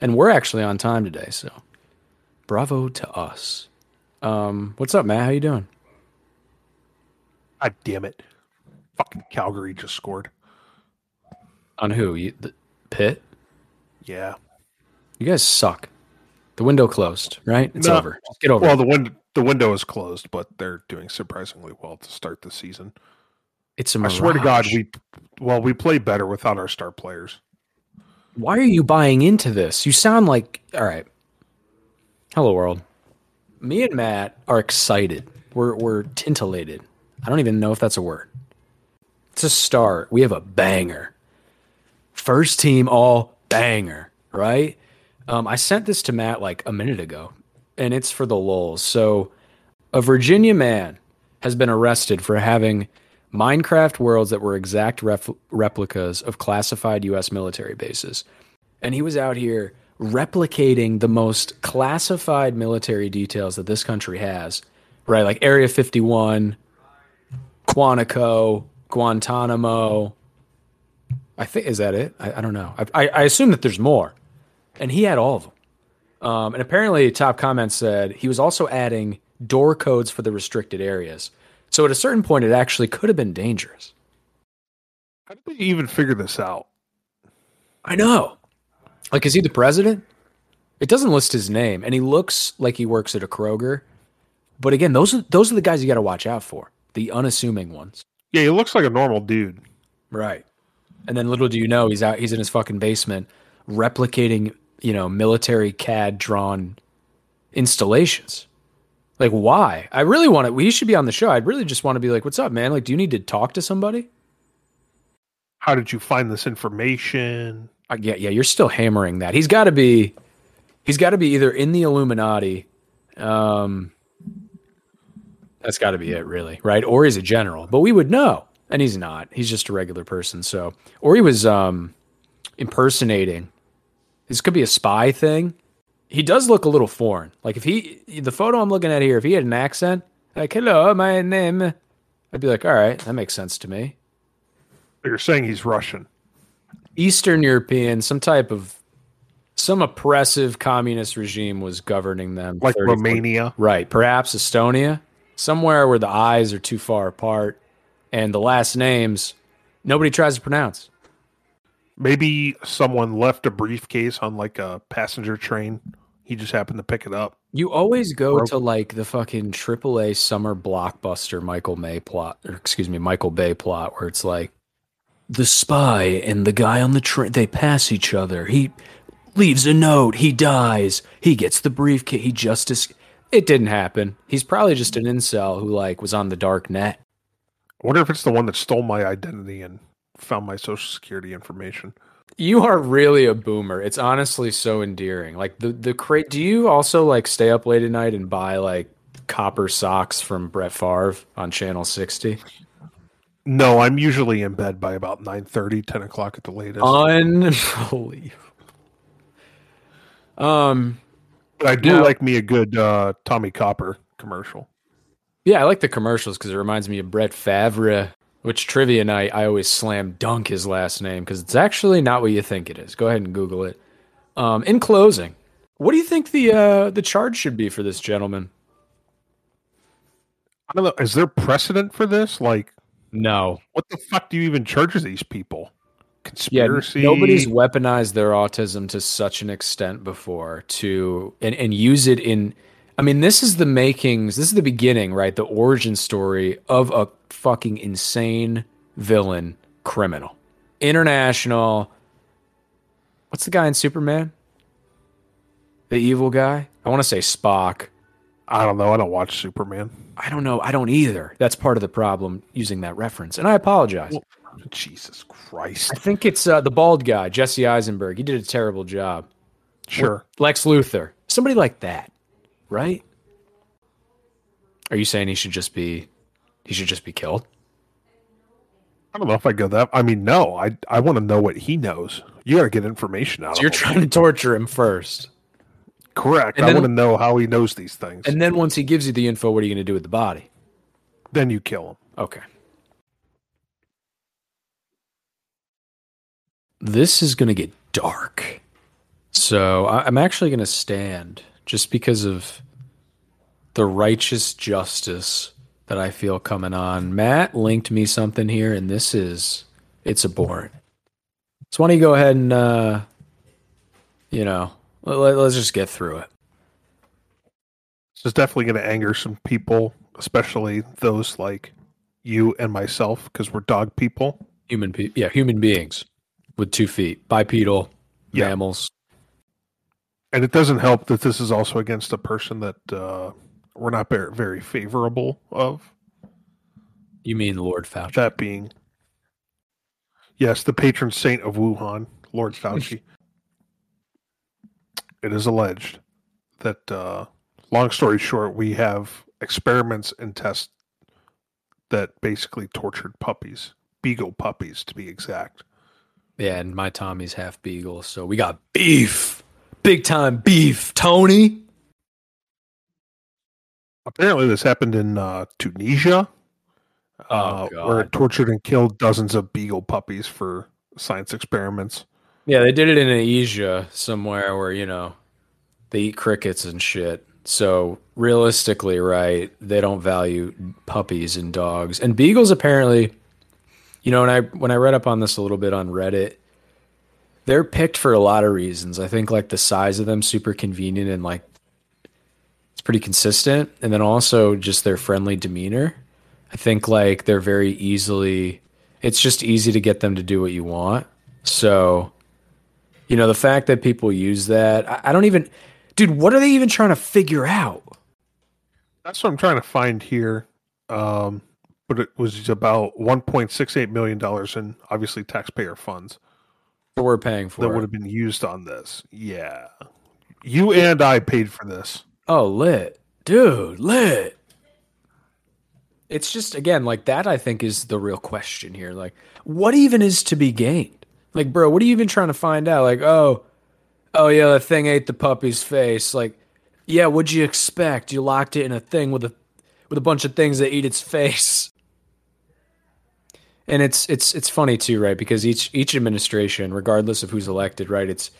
and we're actually on time today. So, bravo to us. Um, what's up, Matt? How you doing? God damn it! Fucking Calgary just scored. On who? You, the Pitt? Yeah. You guys suck. The window closed, right? It's No. over. Just get over Well, it. the window the window is closed, but they're doing surprisingly well to start the season. It's a I mirage. swear to God, we well we play better without our star players. Why are you buying into this? You sound like all right. Hello world. Me and Matt are excited. We're we're tintillated. I don't even know if that's a word. It's a start. We have a banger. First team all banger, right? Um, I sent this to Matt like a minute ago, and it's for the lulz. So, a Virginia man has been arrested for having Minecraft worlds that were exact ref- replicas of classified U.S. military bases. And he was out here replicating the most classified military details that this country has, right? Like Area 51, Quantico, Guantanamo. I think, is that it? I, I don't know. I, I, assume that there's more. And he had all of them. Um, and apparently, top comments said he was also adding door codes for the restricted areas. So at a certain point, it actually could have been dangerous. How did they even figure this out? I know. Like, is he the president? It doesn't list his name, and he looks like he works at a Kroger. But again, those are those are the guys you got to watch out for, the unassuming ones. Yeah, he looks like a normal dude. Right. And then little do you know, he's out. He's in his fucking basement, replicating, you know, military CAD drawn installations. Like, why? I really want to. We should be on the show. I'd really just want to be like, "What's up, man? Like, do you need to talk to somebody?" How did you find this information? Uh, yeah, yeah. You're still hammering that. He's got to be. He's got to be either in the Illuminati. Um, that's got to be it, really, right? Or he's a general, but we would know, and he's not. He's just a regular person. So, or he was um, impersonating. This could be a spy thing. He does look a little foreign. Like if he, the photo I'm looking at here, if he had an accent, like "Hello, my name," I'd be like, "All right, that makes sense to me." You're saying he's Russian. Eastern European, some type of some oppressive communist regime was governing them. Like 30, 40 Romania. Right. Perhaps Estonia, somewhere where the eyes are too far apart and the last names nobody tries to pronounce. Maybe someone left a briefcase on like a passenger train. He just happened to pick it up. You always go Broke. to like the fucking AAA summer blockbuster Michael May plot, or excuse me, Michael Bay plot, where it's like the spy and the guy on the train, they pass each other. He leaves a note, he dies, he gets the briefcase, he just es- It didn't happen. He's probably just an incel who like was on the dark net. I wonder if it's the one that stole my identity and found my social security information. You are really a boomer. It's honestly so endearing. Like the the crate. Do you also like stay up late at night and buy like copper socks from Brett Favre on Channel 60? No, I'm usually in bed by about 9 30, 10 o'clock at the latest. Unbelievable. Um, but I do now- like me a good uh, Tommie Copper commercial. yeah, I like the commercials because it reminds me of Brett Favre. Which trivia night I always slam dunk his last name because it's actually not what you think it is. Go ahead and Google it. Um, in closing, what do you think the uh, the charge should be for this gentleman? I don't know. Is there precedent for this? Like, No, what the fuck do you even charge these people? Yeah, Conspiracy? nobody's weaponized their autism to such an extent before to and, and use it in I mean, this is the makings, this is the beginning, right? The origin story of a fucking insane villain criminal. International What's the guy in Superman? The evil guy? I want to say Spock. I don't know. I don't watch Superman. I don't know. I don't either. That's part of the problem using that reference. And I apologize. Well- Jesus Christ. I think it's uh, the bald guy, Jesse Eisenberg. He did a terrible job. Sure. Lex Luthor, somebody like that, right? Are you saying he should just be he should just be killed? I don't know if I go that. I mean, no. I I want to know what he knows. You got to get information out So of you're him. trying to torture him first. Correct. And I want to know how he knows these things. And then once he gives you the info, what are you going to do with the body? then you kill him. Okay. This is going to get dark. So I'm actually going to stand just because of the righteous justice that I feel coming on. Matt linked me something here, and this is it's abhorrent. So why don't you go ahead and uh, you know let, let's just get through it. This is definitely going to anger some people, especially those like you and myself, because we're dog people. Human, pe- yeah, human beings with two feet, bipedal Yeah. mammals. And it doesn't help that this is also against a person that uh, we're not very, very favorable of. You mean Lord Fauci? That being, yes, the patron saint of Wuhan, Lord Fauci. it is alleged that, uh, long story short, we have experiments and tests that basically tortured puppies, beagle puppies to be exact. Yeah, and my Tommy's half beagle, so we got beef, big time beef, Tony. Apparently, this happened in uh, Tunisia, Oh, uh, where it tortured and killed dozens of beagle puppies for science experiments. Yeah, they did it in Asia somewhere where you know they eat crickets and shit. So realistically, right, they don't value puppies and dogs and beagles. Apparently, you know, when I when I read up on this a little bit on Reddit, they're picked for a lot of reasons. I think like the size of them super convenient and like it's pretty consistent, and then also just their friendly demeanor. I think like they're very easily. It's just easy to get them to do what you want. So you know, the fact that people use that, I, I don't even, dude, what are they even trying to figure out? That's what I'm trying to find here. Um, but it was about 1.68 million dollars in obviously taxpayer funds What we're paying for. that would have been used on this. Yeah, you and I paid for this. Oh, lit. Dude, lit. It's just, again, like that, I think is the real question here. Like, what even is to be gained? Like, bro, what are you even trying to find out? Like, oh, oh, yeah, the thing ate the puppy's face. Like, yeah, what'd you expect? You locked it in a thing with a with a bunch of things that eat its face. And it's it's it's funny too, right? Because each each administration, regardless of who's elected, right, it's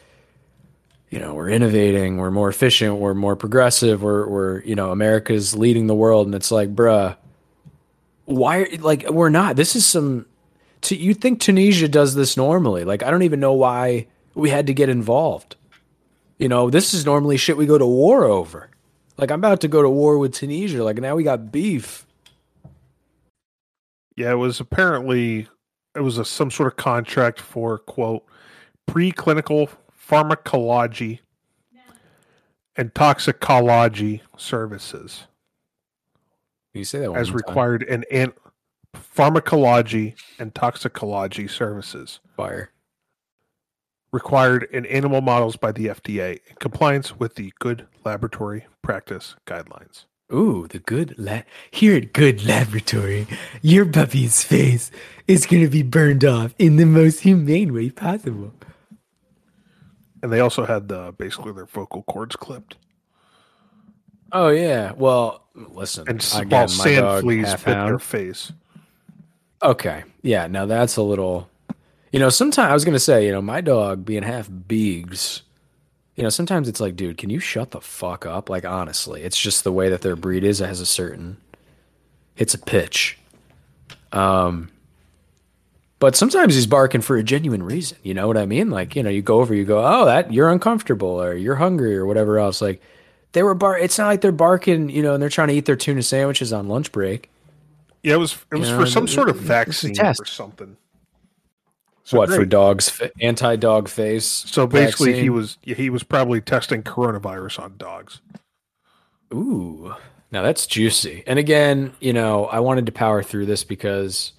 you know, we're innovating, we're more efficient, we're more progressive, we're we're you know, America's leading the world, and it's like, bruh, why? Like, we're not. This is some. To, you think Tunisia does this normally? Like, I don't even know why we had to get involved. You know, this is normally shit we go to war over. Like, I'm about to go to war with Tunisia. Like, now we got beef. Yeah, it was apparently it was a, some sort of contract for quote preclinical pharmacology and toxicology services Can you say that one as required in an pharmacology and toxicology services Fire. required in animal models by the FDA in compliance with the good laboratory practice guidelines. Ooh, the good la- here at Good Laboratory, your puppy's face is gonna be burned off in the most humane way possible. And they also had the basically their vocal cords clipped. Oh yeah. Well, listen. And small again, sand fleas bit their face. Okay. Yeah. Now that's a little. You know, sometimes I was gonna say, you know, my dog being half beegs. You know, sometimes it's like, dude, can you shut the fuck up? Like, honestly, it's just the way that their breed is. It has a certain. It's a pitch. Um. But sometimes he's barking for a genuine reason. You know what I mean? Like, you know, you go over, you go, oh, that you're uncomfortable or you're hungry or whatever else. Like, they were bar. It's not like they're barking, you know, and they're trying to eat their tuna sandwiches on lunch break. Yeah, it was it was You for know, some th- sort of th- this is a vaccine test. or something. So what for dogs? Fa- anti-dog face. So basically, he was yeah, he was probably testing coronavirus on dogs. Ooh, now that's juicy. And again, you know, I wanted to power through this because,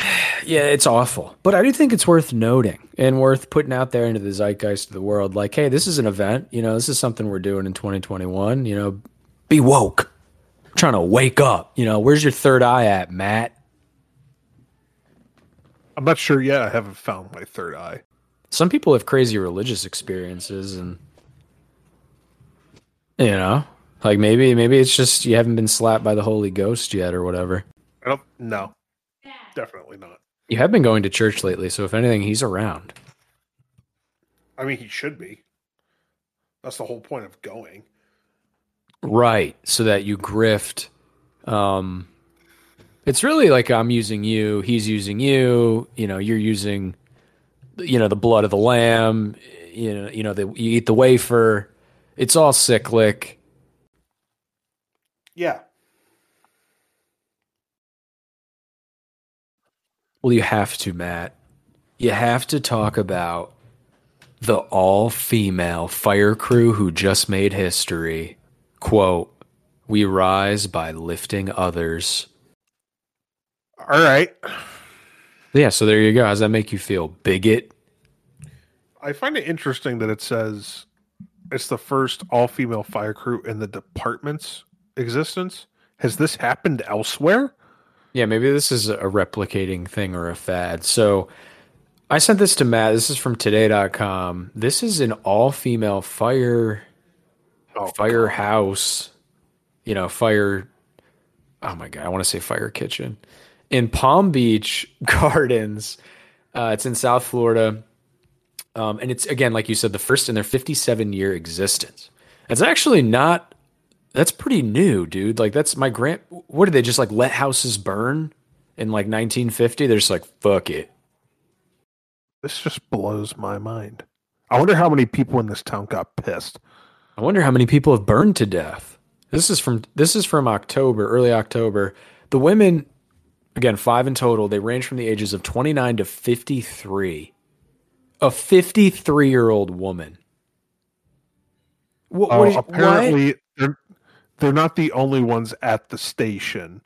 yeah, it's awful. But I do think it's worth noting and worth putting out there into the zeitgeist of the world. Like, hey, this is an event. You know, this is something we're doing in 2021. You know, be woke. trying to wake up. You know, where's your third eye at, Matt? I'm not sure yet. I haven't found my third eye. some people have crazy religious experiences and you know like maybe maybe it's just you haven't been slapped by the holy ghost yet or whatever I don't. No, definitely not. you have been going to church lately so if anything he's around I mean, he should be. That's the whole point of going. Right. So that you grift. Um, it's really like I'm using you, he's using you, you know, you're using, you know, the blood of the lamb, you know, you know, the, you eat the wafer. It's all cyclic. Yeah. Well, you have to, Matt. You have to talk about the all female fire crew who just made history. Quote, we rise by lifting others. All right. Yeah, so there you go. How does that make you feel? Bigot? I find it interesting that it says it's the first all female fire crew in the department's existence. Has this happened elsewhere? Yeah, maybe this is a replicating thing or a fad. So I sent this to Matt. This is from today.com. This is an all female fire Oh, firehouse, you know, fire. Oh my God, I want to say fire kitchen in Palm Beach Gardens. Uh, it's in South Florida. Um, and it's, again, like you said, the first in their 57 year existence. It's actually not, that's pretty new, dude. Like, that's my grand. What did they just like let houses burn in like 1950? They're just like, fuck it. This just blows my mind. I wonder how many people in this town got pissed. I wonder how many people have burned to death. This is from this is from October, early October. The women, again, five in total. They range from the ages of 29 to 53. A 53 year old woman. What, Oh, what is- what? apparently they're they're not the only ones at the station,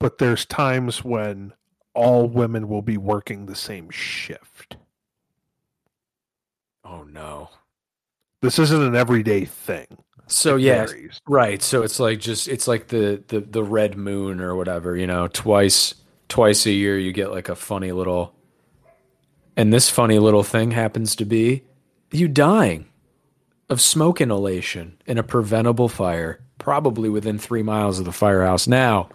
but there's times when all women will be working the same shift. Oh no. This isn't an everyday thing. So It yeah, varies. right. So it's like just it's like the the the red moon or whatever. You know, twice twice a year you get like a funny little. And this funny little thing happens to be you dying of smoke inhalation in a preventable fire, probably within three miles of the firehouse. Now,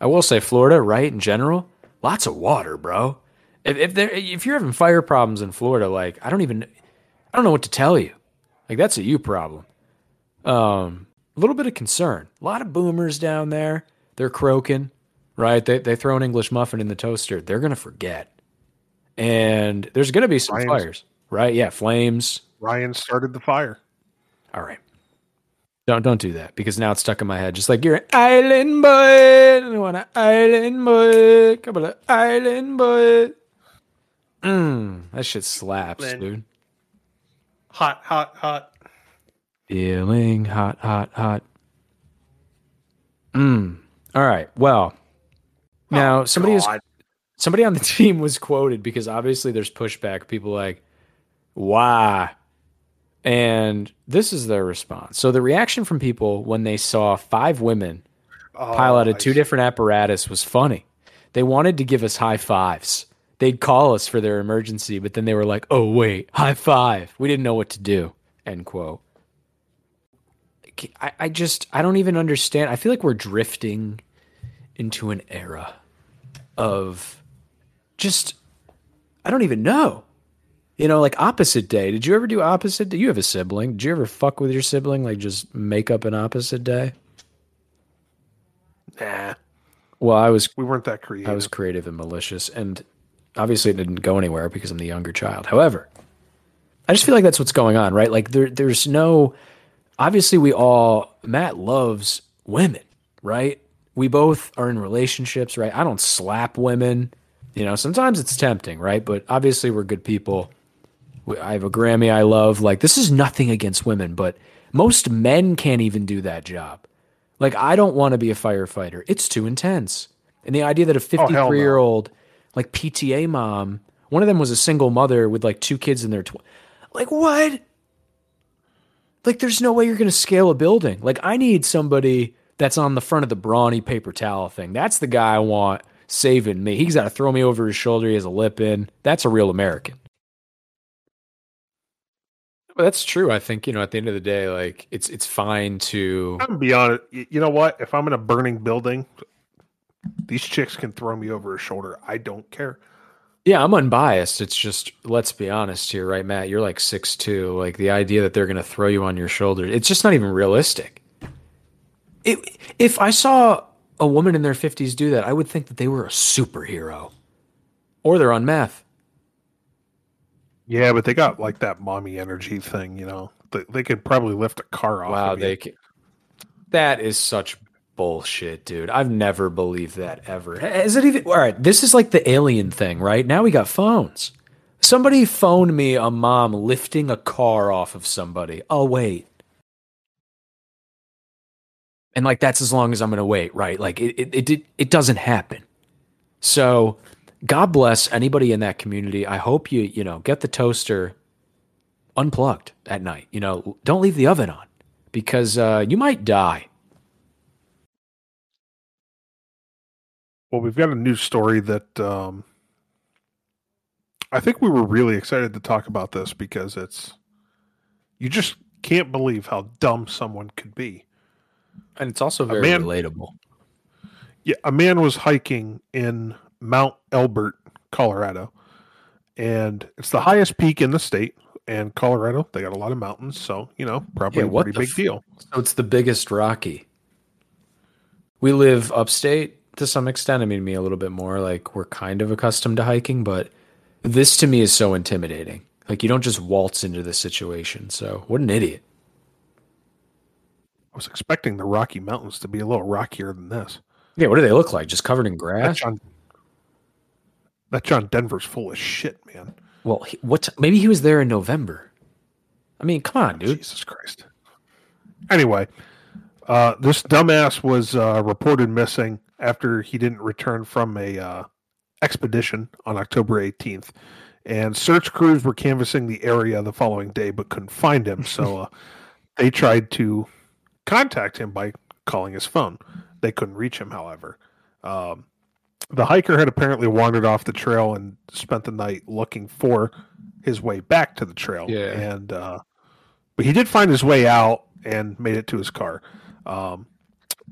I will say Florida, right in general, lots of water, bro. If if there if you're having fire problems in Florida, like I don't even I don't know what to tell you. Like that's a you problem. Um, a little bit of concern. A lot of boomers down there. They're croaking, right? They they throw an English muffin in the toaster. They're gonna forget, and there's gonna be some Ryan's- fires, right? Yeah, flames. Ryan started the fire. All right. Don't don't do that because now it's stuck in my head. Just like you're an island boy, I want an island boy, come on, an island boy. Mm, that shit slaps, Lynn. dude. Hot, hot, hot. Feeling hot, hot, hot. Mm. All right. Well, now Oh, somebody was somebody on the team was quoted because obviously there's pushback. People like, why? And this is their response. So the reaction from people when they saw five women pile out Oh, of two different apparatus was funny. They wanted to give us high fives. They'd call us for their emergency, but then they were like, "Oh wait, high five." We didn't know what to do. End quote. I, I just I don't even understand. I feel like we're drifting into an era of just I don't even know. You know, like opposite day. Did you ever do opposite day? You have a sibling. Did you ever fuck with your sibling? Like just make up an opposite day? Nah, Well, I was we weren't that creative. I was creative and malicious, and obviously it didn't go anywhere because I'm the younger child. However, I just feel like that's what's going on, right? Like there, there's no. Obviously, we all Matt loves women, right? We both are in relationships, right? I don't slap women. You know, sometimes it's tempting, right? But obviously, we're good people. I have a Grammy I love. Like this is nothing against women, but most men can't even do that job. Like I don't want to be a firefighter. It's too intense. And the idea that a Oh, no. 53 year old like PTA mom, one of them was a single mother with like two kids in their tw- like what? Like there's no way you're going to scale a building. Like I need somebody that's on the front of the brawny paper towel thing. That's the guy I want saving me. He's got to throw me over his shoulder. He has a lip in. That's a real American. But that's true. I think you know at the end of the day, like it's it's fine to I'm gonna be honest. y- You know what? If I'm in a burning building, these chicks can throw me over a shoulder. I don't care. Yeah, I'm unbiased. It's just let's be honest here, right, Matt? You're like six two. Like the idea that they're gonna throw you on your shoulder, it's just not even realistic. It, if I saw a woman in their fifties do that, I would think that they were a superhero, or they're on meth. Yeah, but they got like that mommy energy thing, you know. They, they could probably lift a car off. Wow, of they can, that is such bullshit, dude. I've never believed that ever. Is it even all right? This is like the alien thing, right? Now we got phones. Somebody phoned me a mom lifting a car off of somebody. I'll wait. And like that's as long as I'm gonna wait, right? Like it it it, it doesn't happen. So God bless anybody in that community. I hope you, you know, get the toaster unplugged at night. You know, don't leave the oven on because uh, you might die. Well, we've got a new story that um, I think we were really excited to talk about this because it's you just can't believe how dumb someone could be. And it's also very man- relatable. Yeah, a man was hiking in Mount Elbert, Colorado, and it's the highest peak in the state. And Colorado, they got a lot of mountains, so you know, probably Yeah, a what pretty big f- deal. So it's the biggest Rocky. We live upstate to some extent. I mean, me a little bit more. Like we're kind of accustomed to hiking, but this to me is so intimidating. Like you don't just waltz into this situation. So what an idiot. I was expecting the Rocky Mountains to be a little rockier than this. Yeah, what do they look like? Just covered in grass? John, that John Denver's full of shit, man. Well, he, what? Maybe he was there in November. I mean, come on, dude. Jesus Christ. Anyway, uh, this dumbass was uh, reported missing after he didn't return from a uh, expedition on October 18th, and search crews were canvassing the area the following day but couldn't find him. So uh, they tried to contact him by calling his phone. They couldn't reach him, however. Um, the hiker had apparently wandered off the trail and spent the night looking for his way back to the trail. Yeah. And uh, but he did find his way out and made it to his car. Um,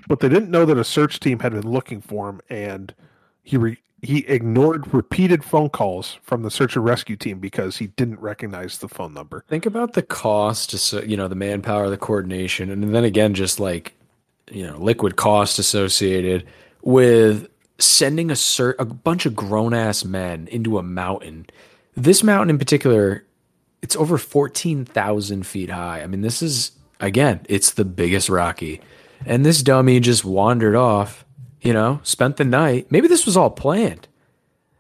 but they didn't know that a search team had been looking for him, and he re- he ignored repeated phone calls from the search and rescue team because he didn't recognize the phone number. Think about the cost, you know, the manpower, the coordination, and then again, just like, you know, liquid cost associated with sending a cert, a bunch of grown ass men into a mountain. This mountain in particular, it's over 14,000 feet high. I mean, this is, again, it's the biggest Rocky. And this dummy just wandered off, you know, spent the night. Maybe this was all planned.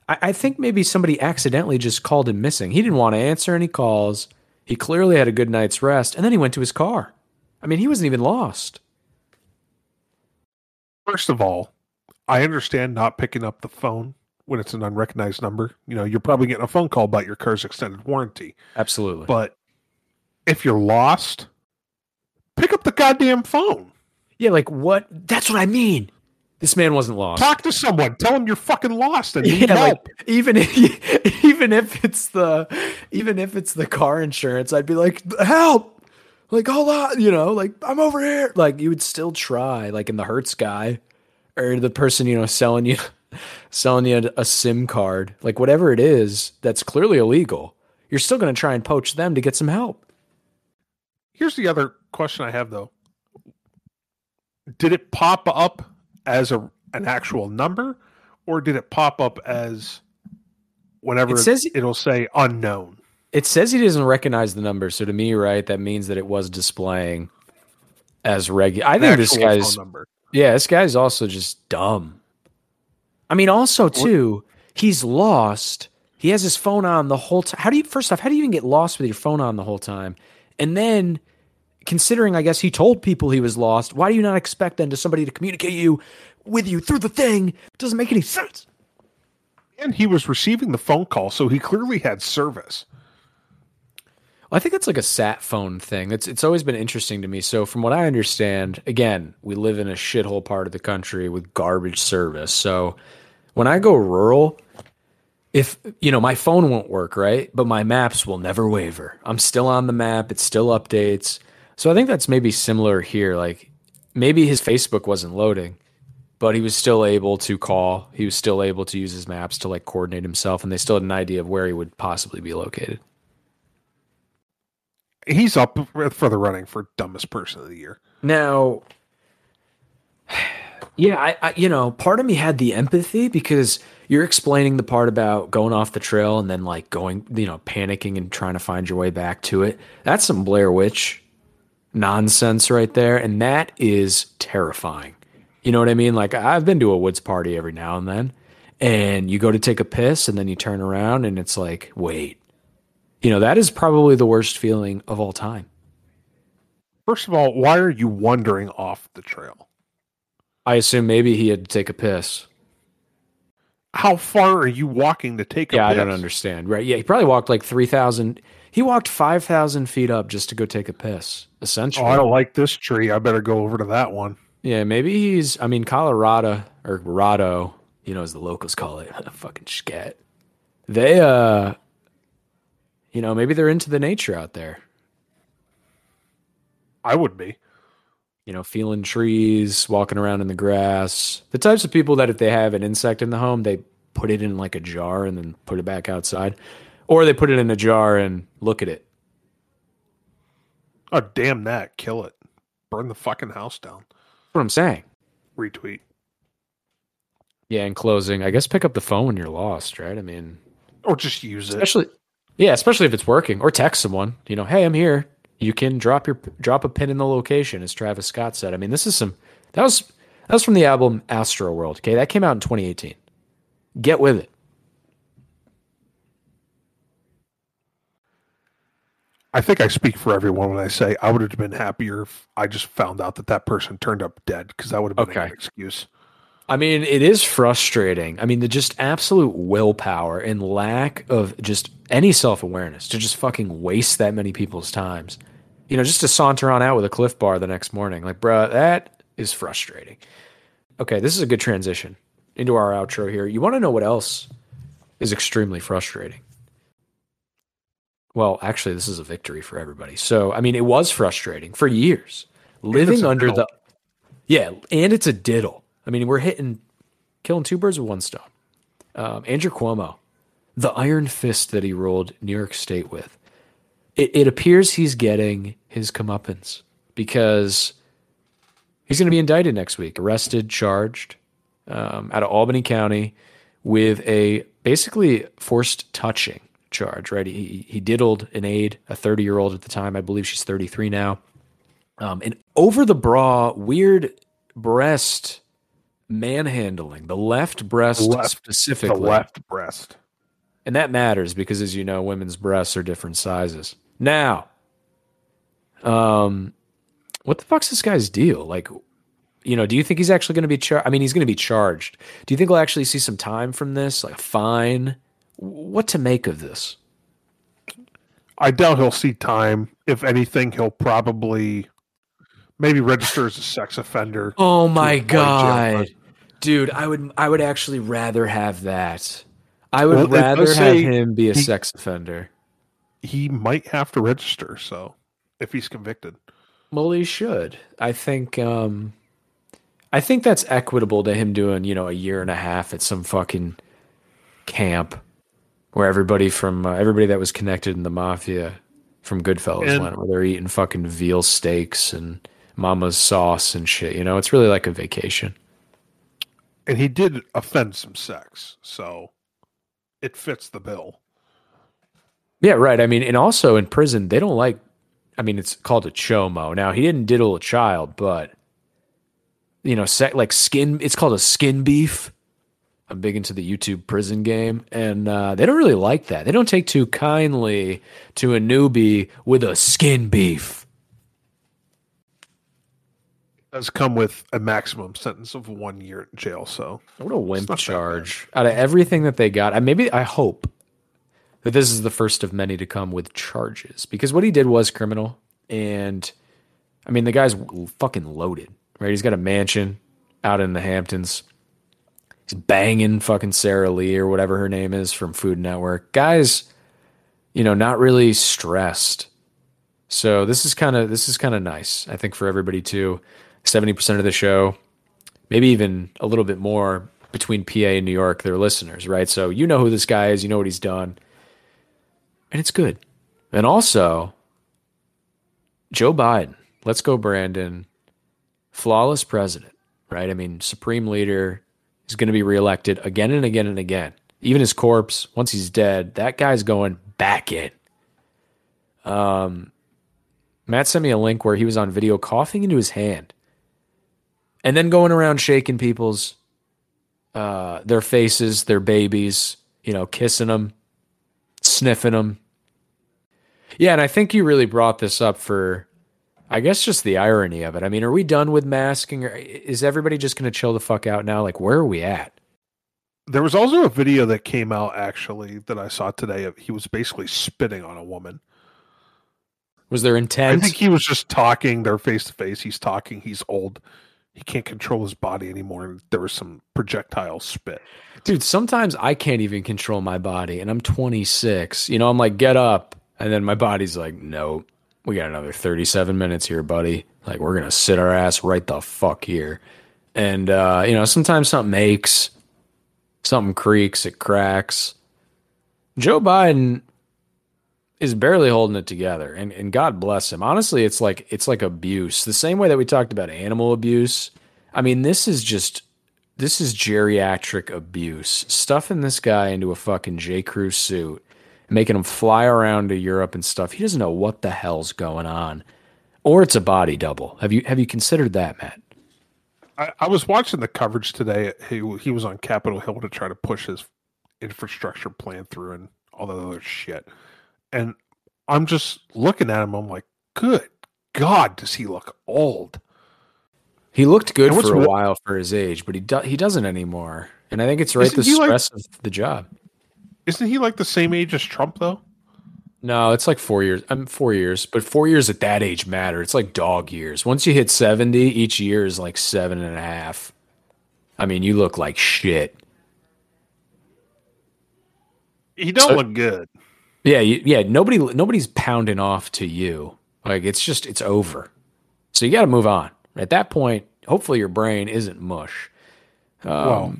I, I think maybe somebody accidentally just called him missing. He didn't want to answer any calls. He clearly had a good night's rest, and then he went to his car. I mean, he wasn't even lost. First of all, I understand not picking up the phone when it's an unrecognized number. You know, you're probably getting a phone call about your car's extended warranty. Absolutely. But if you're lost, pick up the goddamn phone. yeah, like what? That's what I mean. This man wasn't lost. Talk to someone. Tell them you're fucking lost and need yeah, help. like even if, even if it's the even if it's the car insurance, I'd be like, help. Like, hold on, you know, like I'm over here. Like you would still try, like in the Hertz guy, or the person, you know, selling you selling you a, a SIM card, like whatever it is that's clearly illegal. You're still gonna try and poach them to get some help. Here's the other question I have though. Did it pop up as a an actual number or did it pop up as whenever It says- it'll say unknown? It says he doesn't recognize the number, so to me, right, that means that it was displaying as regular. I think this guy's number. Yeah, this guy's also just dumb. I mean, also too, he's lost. He has his phone on the whole time. How do you first off, how do you even get lost with your phone on the whole time? And then considering I guess he told people he was lost, why do you not expect then to somebody to communicate you with you through the thing? It doesn't make any sense. And he was receiving the phone call, so he clearly had service. I think that's like a sat phone thing. It's it's always been interesting to me. So from what I understand, again, we live in a shithole part of the country with garbage service. So when I go rural, if you know my phone won't work, right? But my maps will never waver. I'm still on the map, it still updates. So I think that's maybe similar here. Like maybe his Facebook wasn't loading, but he was still able to call. He was still able to use his maps to like coordinate himself, and they still had an idea of where he would possibly be located. He's up for the running for dumbest person of the year. Now, yeah, I, I, you know, part of me had the empathy because you're explaining the part about going off the trail and then like going, you know, panicking and trying to find your way back to it. That's some Blair Witch nonsense right there, and that is terrifying. You know what I mean? Like I've been to a woods party every now and then, and you go to take a piss, and then you turn around, and it's like, wait, you know, that is probably the worst feeling of all time. First of all, why are you wandering off the trail? I assume maybe he had to take a piss. How far are you walking to take a yeah, piss? I don't understand. Right. Yeah, he probably walked like 3,000. He walked 5,000 feet up just to go take a piss, essentially. Oh, I don't like this tree. I better go over to that one. Yeah, maybe he's, I mean, Colorado or Rado, you know, as the locals call it, fucking scat. They, uh, you know, maybe they're into the nature out there. I would be. You know, feeling trees, walking around in the grass. The types of people that if they have an insect in the home, they put it in like a jar and then put it back outside. Or they put it in a jar and look at it. Oh, damn that. Kill it. Burn the fucking house down. That's what I'm saying. Retweet. Yeah, in closing, I guess pick up the phone when you're lost, right? I mean, Or just use it. especially yeah, especially if it's working, or text someone. You know, hey, I'm here. You can drop your drop a pin in the location, as Travis Scott said. I mean, this is some that was that was from the album Astroworld. Okay, that came out in 2018. Get with it. I think I speak for everyone when I say I would have been happier if I just found out that that person turned up dead because that would have been a Okay. good excuse. I mean, it is frustrating. I mean, the just absolute willpower and lack of just any self awareness to just fucking waste that many people's times. You know, just to saunter on out with a cliff bar the next morning. Like, bruh, that is frustrating. Okay, this is a good transition into our outro here. You want to know what else is extremely frustrating? Well, actually, this is a victory for everybody. So, I mean, it was frustrating for years living under diddle. the. Yeah, and it's a diddle. I mean, we're hitting, killing two birds with one stone. Um, Andrew Cuomo, the iron fist that he ruled New York State with, it, it appears he's getting his comeuppance because he's going to be indicted next week, arrested, charged um, out of Albany County with a basically forced touching charge. Right? He he diddled an aide, a 30 year old at the time. I believe she's 33 now. Um, and over the bra, weird breast manhandling, the left breast Left- specifically. The left breast. And that matters because, as you know, women's breasts are different sizes. Now, um, what the fuck's this guy's deal? Like, you know, do you think he's actually going to be charged? I mean, he's going to be charged. Do you think we'll actually see some time from this, like a fine? What to make of this? I doubt he'll see time. If anything, he'll probably maybe register as a sex offender. Oh my jail god, dude! I would, I would actually rather have that. I would Well, rather have him be a he- sex offender. He might have to register, so if he's convicted. Well, he should. I think. um I think that's equitable to him doing, you know, a year and a half at some fucking camp where everybody from uh, everybody that was connected in the mafia from Goodfellas And- went, where they're eating fucking veal steaks and mama's sauce and shit. You know, it's really like a vacation. And he did offend some sex, so it fits the bill. Yeah, right. I mean, and also in prison, they don't like. I mean, it's called a chomo. Now he didn't diddle a child, but you know, sec, like skin. It's called a skin beef. I'm big into the YouTube prison game, and uh, they don't really like that. They don't take too kindly to a newbie with a skin beef. Does come with a maximum sentence of one year in jail, so What a wimp charge! Out of everything that they got, I maybe I hope that this is the first of many to come with charges because what he did was criminal, and I mean the guy's fucking loaded, right? He's got a mansion out in the Hamptons. He's banging fucking Sarah Lee or whatever her name is from Food Network. Guys, you know, not really stressed. So this is kind of this is kind of nice, I think, for everybody too. Seventy percent of the show maybe even a little bit more between PA and New York, their listeners, right? So you know who this guy is, you know what he's done, and it's good. And also, Joe Biden, let's go, Brandon, flawless president, right? I mean, supreme leader is going to be reelected again and again and again. Even his corpse, once he's dead, that guy's going back in. Um, Matt sent me a link where he was on video coughing into his hand and then going around shaking people's uh, their faces, their babies, you know, kissing them, sniffing them. Yeah, and I think you really brought this up for, I guess, just the irony of it. I mean, are we done with masking, or is everybody just going to chill the fuck out now? Like, where are we at? There was also a video that came out actually that I saw today. Of, he was basically spitting on a woman. Was there intent? I think he was just talking. They're face to face. He's talking. He's old. He can't control his body anymore. There was some projectile spit. Dude, sometimes I can't even control my body, and I'm 26. You know, I'm like, get up, and then my body's like, no, we got another 37 minutes here, buddy. Like, we're gonna sit our ass right the fuck here. And uh, you know, sometimes something aches, something creaks, it cracks. Joe Biden is barely holding it together and, and God bless him. Honestly, it's like it's like abuse. The same way that we talked about animal abuse. I mean, this is just this is geriatric abuse. Stuffing this guy into a fucking J. Crew suit, making him fly around to Europe and stuff. He doesn't know what the hell's going on. Or it's a body double. Have you have you considered that, Matt? I, I was watching the coverage today. He he was on Capitol Hill to try to push his infrastructure plan through and all that other shit and I'm just looking at him. I'm like, good God, does he look old? He looked good for a while for his age, but he do, he doesn't anymore. And I think it's right the stress like, of the job. Isn't he like the same age as Trump though? No, it's like four years. I'm four years, but four years at that age matter. It's like dog years. Once you hit seventy, each year is like seven and a half. I mean, you look like shit. He don't so, look good. Yeah, yeah. Nobody, nobody's pounding off to you. Like it's just, it's over. So you got to move on. At that point, hopefully your brain isn't mush. Um, well,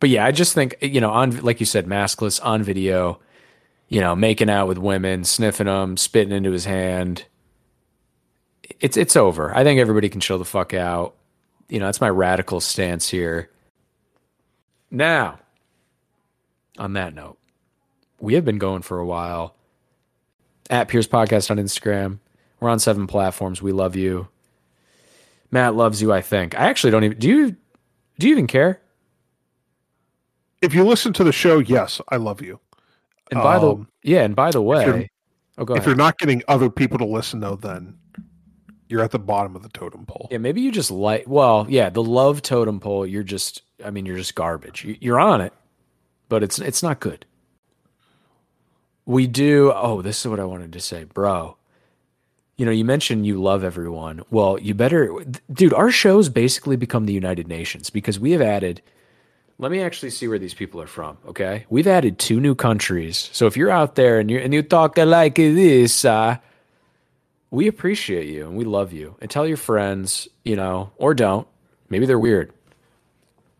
but yeah, I just think you know, on like you said, maskless on video, you know, making out with women, sniffing them, spitting into his hand. It's it's over. I think everybody can chill the fuck out. You know, that's my radical stance here. Now, on that note, we have been going for a while. At Pierce Podcast on Instagram. We're on seven platforms. We love you. Matt loves you, I think. I actually don't even do you do you even care? If you listen to the show, yes, I love you. And by um, the yeah, and by the way, if, oh, if you're not getting other people to listen though, then you're at the bottom of the totem pole. Yeah, maybe you just like well, yeah, the love totem pole. You're just, I mean, you're just garbage. You're on it, but it's it's not good we do. Oh, this is what I wanted to say, bro. You know, you mentioned you love everyone. Well, you better, dude. Our show's basically become the United Nations because we have added. Let me actually see where these people are from. Okay, we've added two new countries. So if you're out there and you and you talk like this, uh, we appreciate you and we love you. And tell your friends, you know, or don't. Maybe they're weird.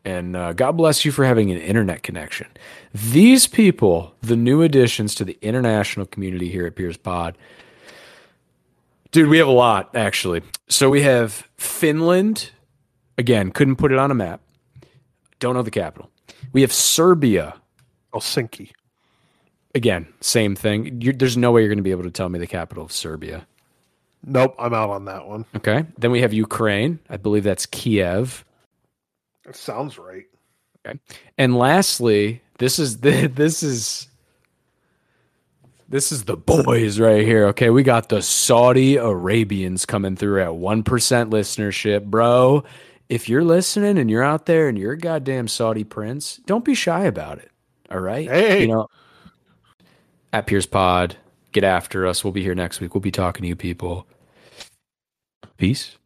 And uh, God bless you for having an internet connection. These people, the new additions to the international community here at Pierce Pod, dude, we have a lot actually. So we have Finland. Again, couldn't put it on a map. Don't know the capital. We have Serbia. Helsinki. Again, same thing. You're, there's no way you're going to be able to tell me the capital of Serbia. Nope, I'm out on that one. Okay. Then we have Ukraine. I believe that's Kiev. That sounds right. Okay. And lastly, this is the this is this is the boys right here. Okay, we got the Saudi Arabians coming through at 1% listenership, bro. If you're listening and you're out there and you're a goddamn Saudi prince, don't be shy about it. All right? Hey. You know, at Pierce Pod, get after us. We'll be here next week. We'll be talking to you people. Peace.